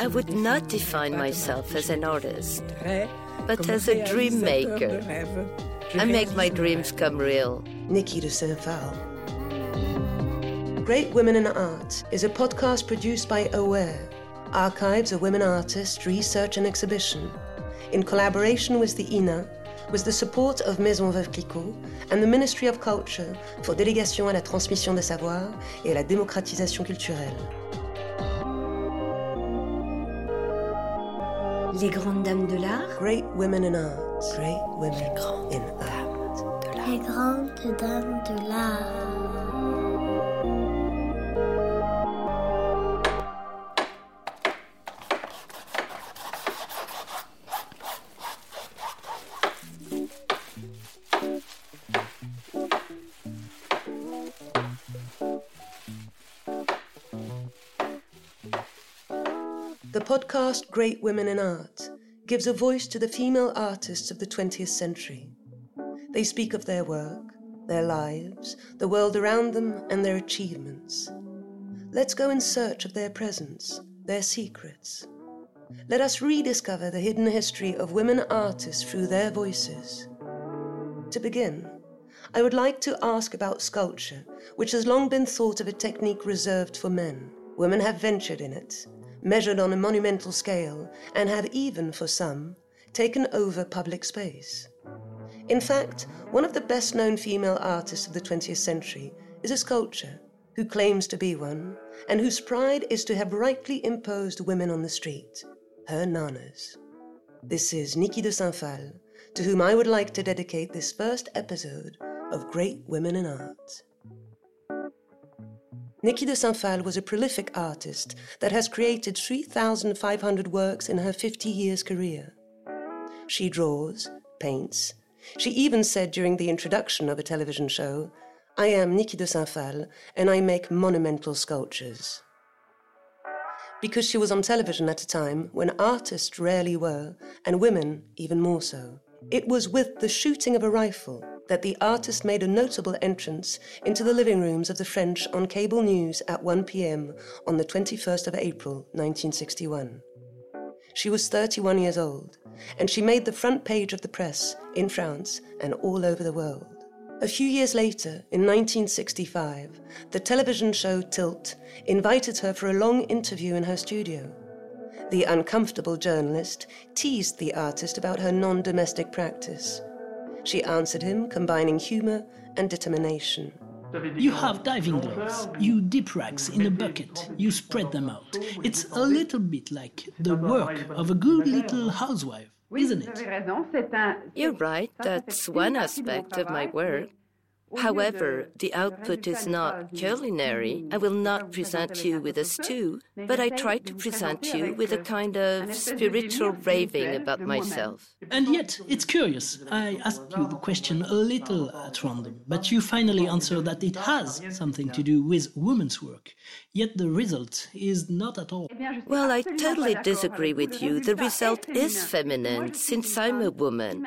I would not define myself as an artist, but as a dream maker. I make my dreams come real. Niki de Saint-Phalle. Great Women in Art is a podcast produced by Aware, Archives of Women Artists Research and Exhibition, in collaboration with the INA with the support of Maison Veuve Clicquot and the Ministry of Culture for Délégation à la transmission des savoirs et à la démocratisation culturelle. Les grandes dames de l'art. Great women in art. Great women in art. Les grandes dames de l'art. Podcast Great Women in Art gives a voice to the female artists of the 20th century. They speak of their work, their lives, the world around them, and their achievements. Let's go in search of their presence, their secrets. Let us rediscover the hidden history of women artists through their voices. To begin, I would like to ask about sculpture, which has long been thought of a technique reserved for men. Women have ventured in it, measured on a monumental scale, and have even, for some, taken over public space. In fact, one of the best known female artists of the 20th century is a sculptor who claims to be one, and whose pride is to have rightly imposed women on the street, her nanas. This is Niki de Saint-Phalle, to whom I would like to dedicate this first episode of Great Women in Art. Niki de Saint-Phalle was a prolific artist that has created 3,500 works in her 50 years career. She draws, paints. She even said during the introduction of a television show, I am Niki de Saint-Phalle and I make monumental sculptures. Because she was on television at a time when artists rarely were, and women even more so. It was with the shooting of a rifle that the artist made a notable entrance into the living rooms of the French on cable news at 1 pm on the 21st of April 1961. She was 31 years old, and she made the front page of the press in France and all over the world. A few years later, in 1965, the television show Tilt invited her for a long interview in her studio. The uncomfortable journalist teased the artist about her non domestic practice she answered him, combining humor and determination. You have diving gloves, you dip rags in a bucket, you spread them out. It's a little bit like the work of a good little housewife, isn't it? You're right, that's one aspect of my work. However, the output is not culinary. I will not present you with a stew, but I try to present you with a kind of spiritual raving about myself. And yet, it's curious. I asked you the question a little at random, but you finally answered that it has something to do with women's work. Yet the result is not at all. Well, I totally disagree with you. The result is feminine, since I'm a woman.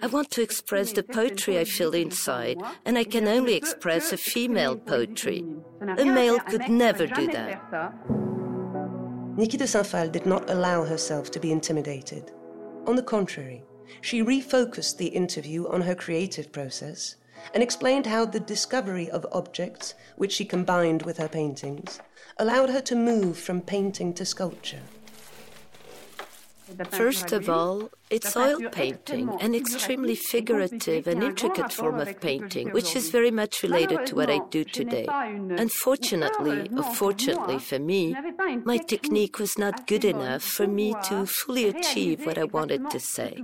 I want to express the poetry I feel inside, and I can only express a female poetry. A male could never do that. Niki de Saint-Phalle did not allow herself to be intimidated. On the contrary, she refocused the interview on her creative process and explained how the discovery of objects, which she combined with her paintings, allowed her to move from painting to sculpture. First of all, it's oil painting, an extremely figurative and intricate form of painting, which is very much related to what I do today. Unfortunately, or fortunately for me, my technique was not good enough for me to fully achieve what I wanted to say.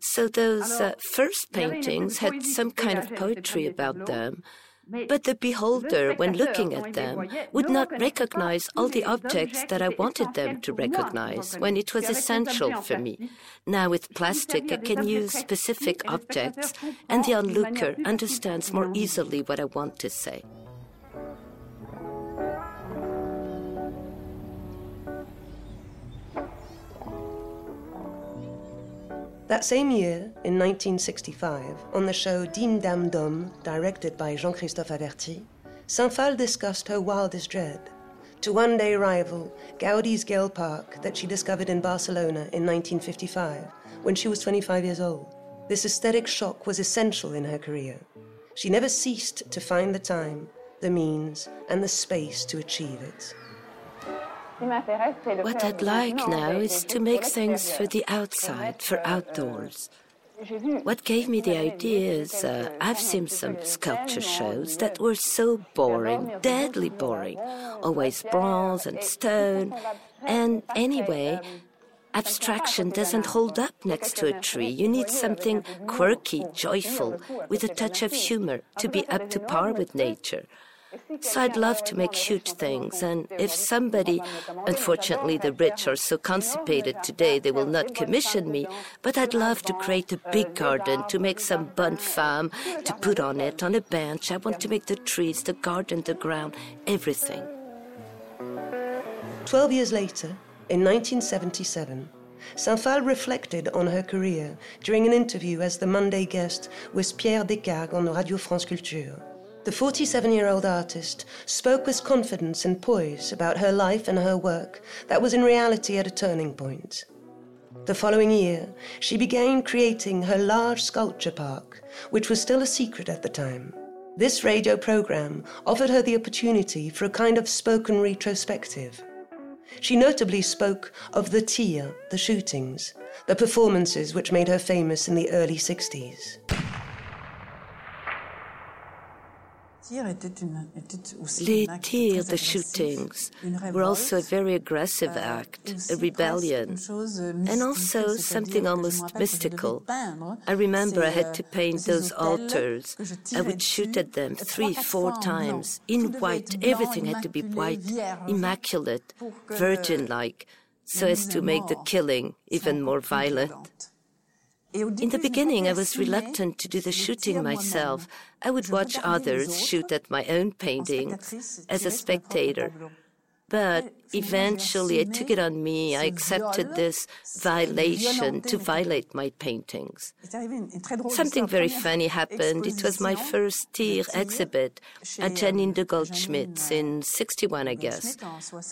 So those uh, first paintings had some kind of poetry about them but the beholder, when looking at them, would not recognize all the objects that I wanted them to recognize when it was essential for me. Now, with plastic, I can use specific objects, and the onlooker understands more easily what I want to say. That same year, in 1965, on the show Dim Dam Dom, directed by Jean Christophe Averty, Saint-Phalle discussed her wildest dread to one day rival Gaudi's Güell Park that she discovered in Barcelona in 1955 when she was 25 years old. This aesthetic shock was essential in her career. She never ceased to find the time, the means, and the space to achieve it. What I'd like now is to make things for the outside, for outdoors. What gave me the idea is uh, I've seen some sculpture shows that were so boring, deadly boring, always bronze and stone. And anyway, abstraction doesn't hold up next to a tree. You need something quirky, joyful, with a touch of humor to be up to par with nature. So I'd love to make huge things, and if somebody, unfortunately the rich are so constipated today they will not commission me, but I'd love to create a big garden, to make some bonne femme, to put on it, on a bench. I want to make the trees, the garden, the ground, everything. Twelve years later, in 1977, Saint-Phalle reflected on her career during an interview as the Monday guest with Pierre Descargues on Radio France Culture. The 47 year old artist spoke with confidence and poise about her life and her work that was in reality at a turning point. The following year, she began creating her large sculpture park, which was still a secret at the time. This radio program offered her the opportunity for a kind of spoken retrospective. She notably spoke of the Tirs, the shootings, the performances which made her famous in the early 60s. Les tirs, the shootings, were also a very aggressive euh, act, a rebellion, and also something almost mystical. I remember I had to euh, paint those altars. I would shoot at them three, four times, in white. Everything had to be white, immaculate, virgin like, so as to make the killing even more violent. In the beginning, I was reluctant to do the shooting myself. I would watch others shoot at my own paintings as a spectator. But eventually I took it on me. I accepted this violation to violate my paintings. Something very funny happened. It was my first tir exhibit at Janine de Goldschmidt's in 61, I guess.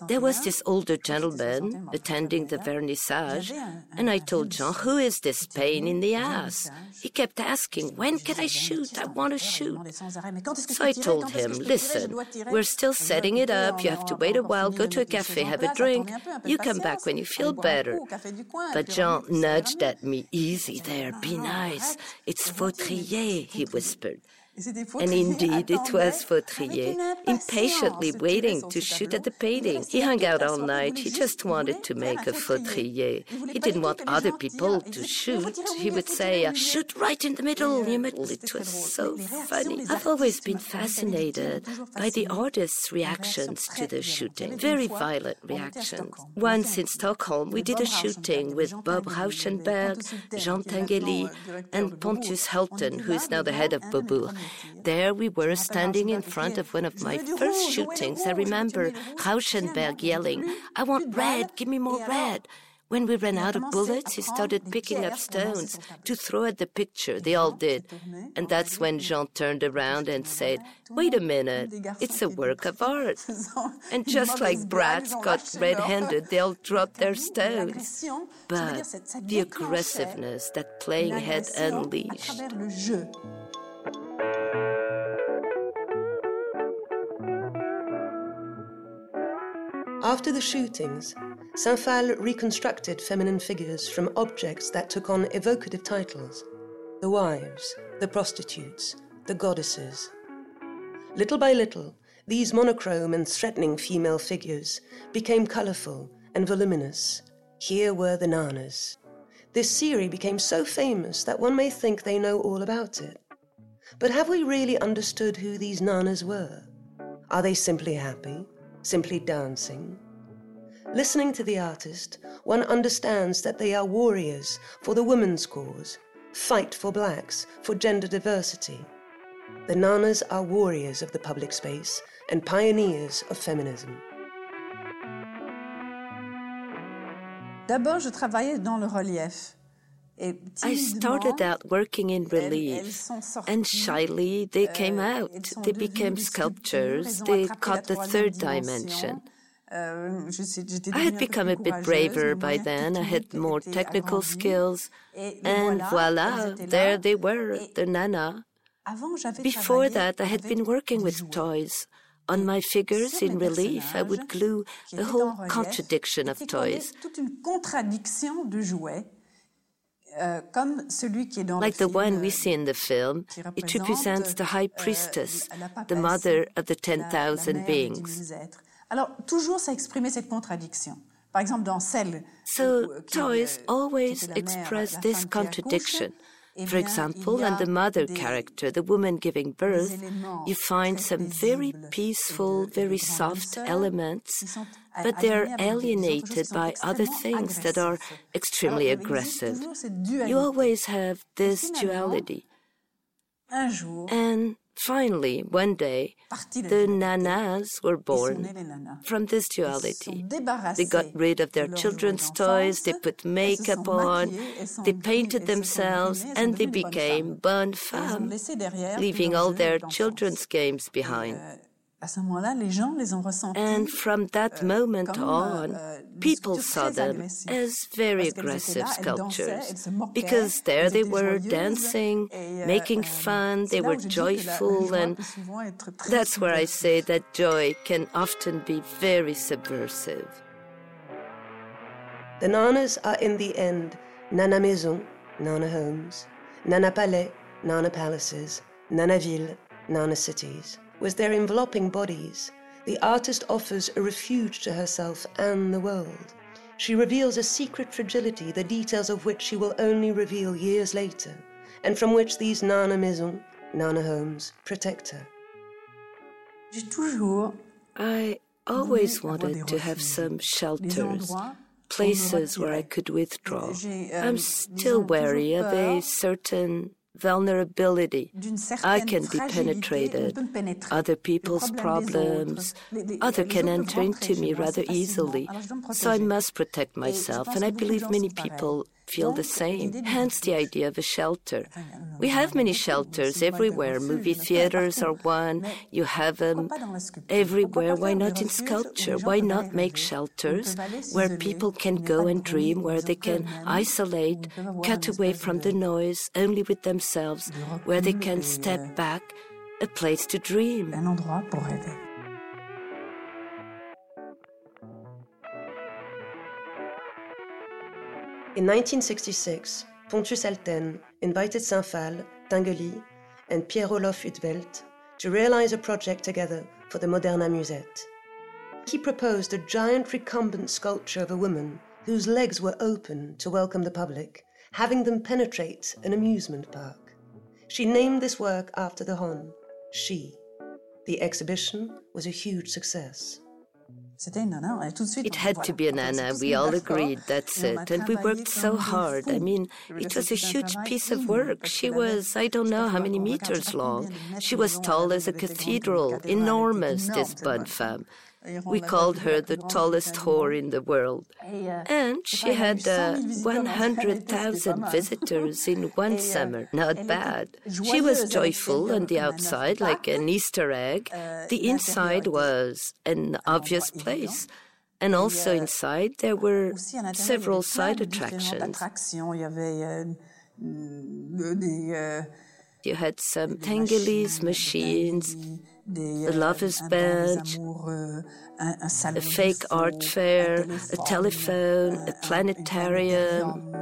There was this older gentleman attending the vernissage, and I told Jean, Who is this pain in the ass? He kept asking, When can I shoot? I want to shoot. So I told him, Listen, we're still setting it up. You have to wait a while, go to a cafe, have a drink. You come back when you feel better. But Jean nudged at me, Easy there, be nice. It's Fautrier, he whispered. And indeed, it was Fautrier, impatiently waiting to shoot at the painting. He hung out all night. He just wanted to make a Fautrier. He didn't want other people to shoot. He would say, shoot right in the middle. It was so funny. I've always been fascinated by the artist's reactions to the shooting. Very violent reactions. Once in Stockholm, we did a shooting with Bob Rauschenberg, Jean Tinguely, and Pontus Hultén, who is now the head of Beaubourg. There we were standing in front of one of my first shootings. I remember Rauschenberg yelling, I want red, give me more red. When we ran out of bullets, he started picking up stones to throw at the picture. They all did. And that's when Jean turned around and said, Wait a minute, it's a work of art. And just like brats got red handed, they all dropped their stones. But the aggressiveness that playing had unleashed. After the shootings, Saint-Phalle reconstructed feminine figures from objects that took on evocative titles the wives, the prostitutes, the goddesses. Little by little, these monochrome and threatening female figures became colourful and voluminous. Here were the Nanas. This series became so famous that one may think they know all about it. But have we really understood who these Nanas were? Are they simply happy? Simply dancing. Listening to the artist, one understands that they are warriors for the women's cause, fight for blacks, for gender diversity. The Nanas are warriors of the public space and pioneers of feminism. D'abord, je travaillais dans le relief. I started out working in relief, and shyly they came euh, out. They became sculptures, they caught the third dimension. Euh, I had become a bit braver by then. I had more technical skills. And voila, there they were, the nana. Before that, I had been working with toys. On my figures in relief, I would glue a whole contradiction of toys. Euh, like the one we see in the film, it represents the high euh, priestess, the mother of the 10,000 beings. Alors, toujours, ça exprimait cette contradiction. Par exemple, dans celle So, euh, toys always express this contradiction. For example, in the mother character, the woman giving birth, you find some very peaceful, very soft elements, but they're alienated by other things that are extremely aggressive. You always have this duality. And Finally, one day, the nanas were born. from this duality. They got rid of their children's toys, they put makeup on, they painted themselves, and they became bonnes femmes, leaving all their children's games behind. Euh, and from that uh, moment on, uh, people saw them as very aggressive sculptures. because there they were dancing, euh, making euh, fun, they were joyful, and that's where I say that joy can often be very subversive. The Nanas are in the end Nana Maison, Nana Homes, Nana Palais, Nana Palaces, Nana Ville, Nana Cities with their enveloping bodies, the artist offers a refuge to herself and the world. She reveals a secret fragility, the details of which she will only reveal years later, and from which these Nana Maison, Nana homes, protect her. I always wanted to have some shelters, places where I could withdraw. Euh, I'm still wary of a certain vulnerability. I can be penetrated. Other people's problems, other can enter into me rather easily. So I must protect myself, and I believe many people feel the same. Hence the idea of a shelter. We have many shelters everywhere. Movie theaters are one. You have them everywhere. Why not in sculpture? Why not make shelters where people can go and dream, where they can isolate, cut away from the noise, only with themselves, where they can step back, a place to dream. In 1966, Pontus Hultén invited Saint-Phalle, Tinguely, and Pierre-Olof Ultvedt to realize a project together for the Moderna Museet. He proposed a giant recumbent sculpture of a woman whose legs were open to welcome the public, having them penetrate an amusement park. She named this work after the Hon, She. The exhibition was a huge success. It had to be a nana. We all agreed that's it. And we worked so hard. I mean, it was a huge piece of work. She was, I don't know how many meters long. She was tall as a cathedral, enormous, this bonne femme. We called her the tallest whore in the world. And she had uh, 100,000 visitors in one summer. Not bad. She was joyful on the outside, like an Easter egg. The inside was an obvious place. And also inside, there were several side attractions. You had some Tinguely's machines the Lovers Bench, a fake art fair, a telephone, a planetarium.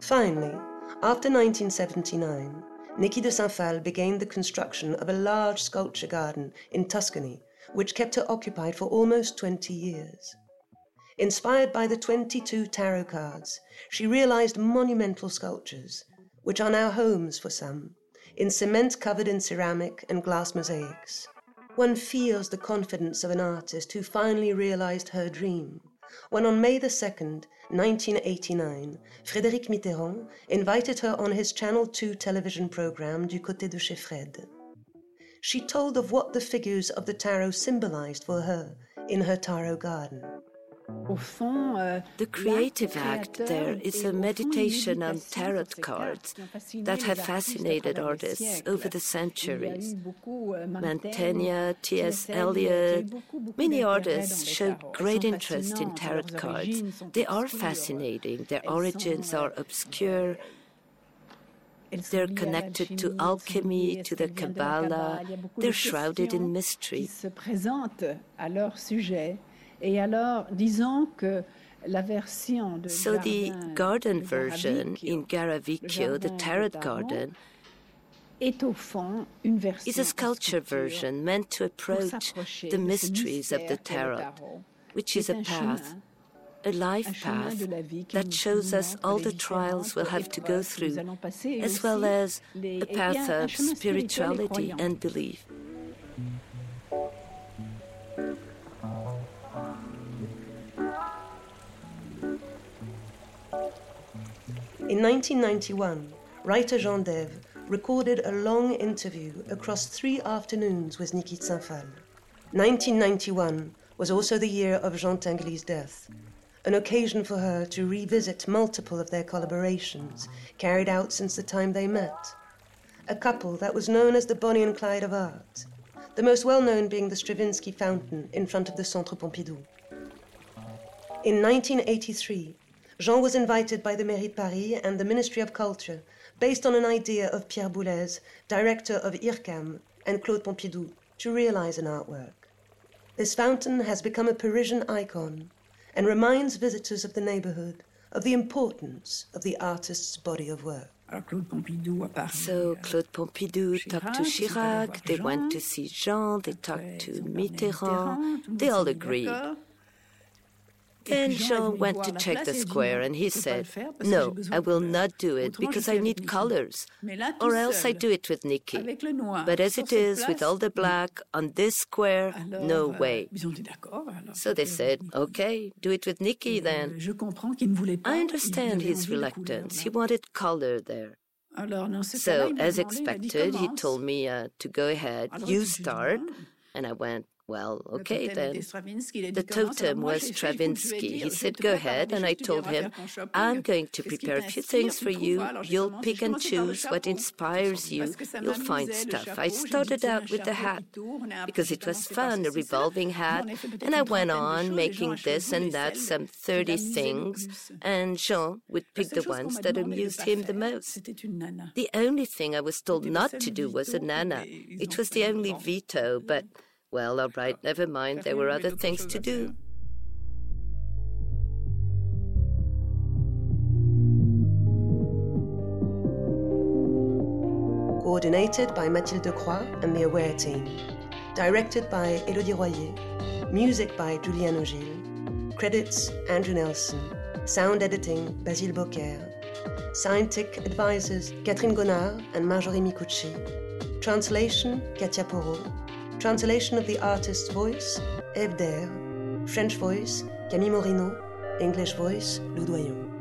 Finally, after 1979, Niki de Saint-Phalle began the construction of a large sculpture garden in Tuscany, which kept her occupied for almost 20 years. Inspired by the 22 tarot cards, she realized monumental sculptures, which are now homes for some, in cement covered in ceramic and glass mosaics. One feels the confidence of an artist who finally realized her dream when on May the 2nd, 1989, Frédéric Mitterrand invited her on his Channel 2 television program Du Côté de chez Fred. She told of what the figures of the tarot symbolized for her in her tarot garden. Euh, the creative act there is a meditation on tarot cards that have fascinated artists over the centuries. Euh, Mantegna, T.S. Eliot, many artists showed great interest in tarot cards. They are fascinating, their origins are obscure. They're connected to alchemy, to the Kabbalah. They're shrouded in mystery. Et alors, disons que la version de so the garden version in Garavicchio, the tarot garden, est au fond une version is a sculpture version meant to approach the mysteries of the tarot, which is a path, a life path that shows us all the trials we'll have to go through, as well as a path of spirituality and belief. In 1991, writer Jean Daive recorded a long interview across three afternoons with Niki Saint-Phalle. 1991 was also the year of Jean Tinguely's death, an occasion for her to revisit multiple of their collaborations carried out since the time they met. A couple that was known as the Bonnie and Clyde of art, the most well known being the Stravinsky fountain in front of the Centre Pompidou. In 1983, Jean was invited by the Mairie de Paris and the Ministry of Culture, based on an idea of Pierre Boulez, director of IRCAM, and Claude Pompidou, to realize an artwork. This fountain has become a Parisian icon and reminds visitors of the neighborhood of the importance of the artist's body of work. So Claude Pompidou talked to Chirac, they went to see Jean, they talked to Mitterrand, they all agreed. Then Jean went to check the square and he said, No, I will not do it because I need colors, or else I do it with Niki. But as it is, with all the black on this square, no euh, way. So they said, Okay, do it with Niki then. I understand his reluctance. He wanted color there. So, as expected, he told me uh, to go ahead, you start. And I went, well, okay then. The totem was Stravinsky. He said, Go ahead. And I told him, I'm going to prepare a few things for you. You'll pick and choose what inspires you. You'll find stuff. I started out with the hat because it was fun, a revolving hat. And I went on making this and that, some 30 things. And Jean would pick the ones that amused him the most. The only thing I was told not to do was a nana. It was the only veto, but well, all right, never mind. There were other things to do. Coordinated by Mathilde Croix and the Aware team. Directed by Elodie Royer. Music by Julian Ogil. Credits Andrew Nelson. Sound editing Basile Bocquer. Scientific advisors Catherine Gonnard and Marjorie Micucci. Translation Katia Porot. Translation of the artist's voice, Eve French voice, Camille Morineau. English voice, Lou.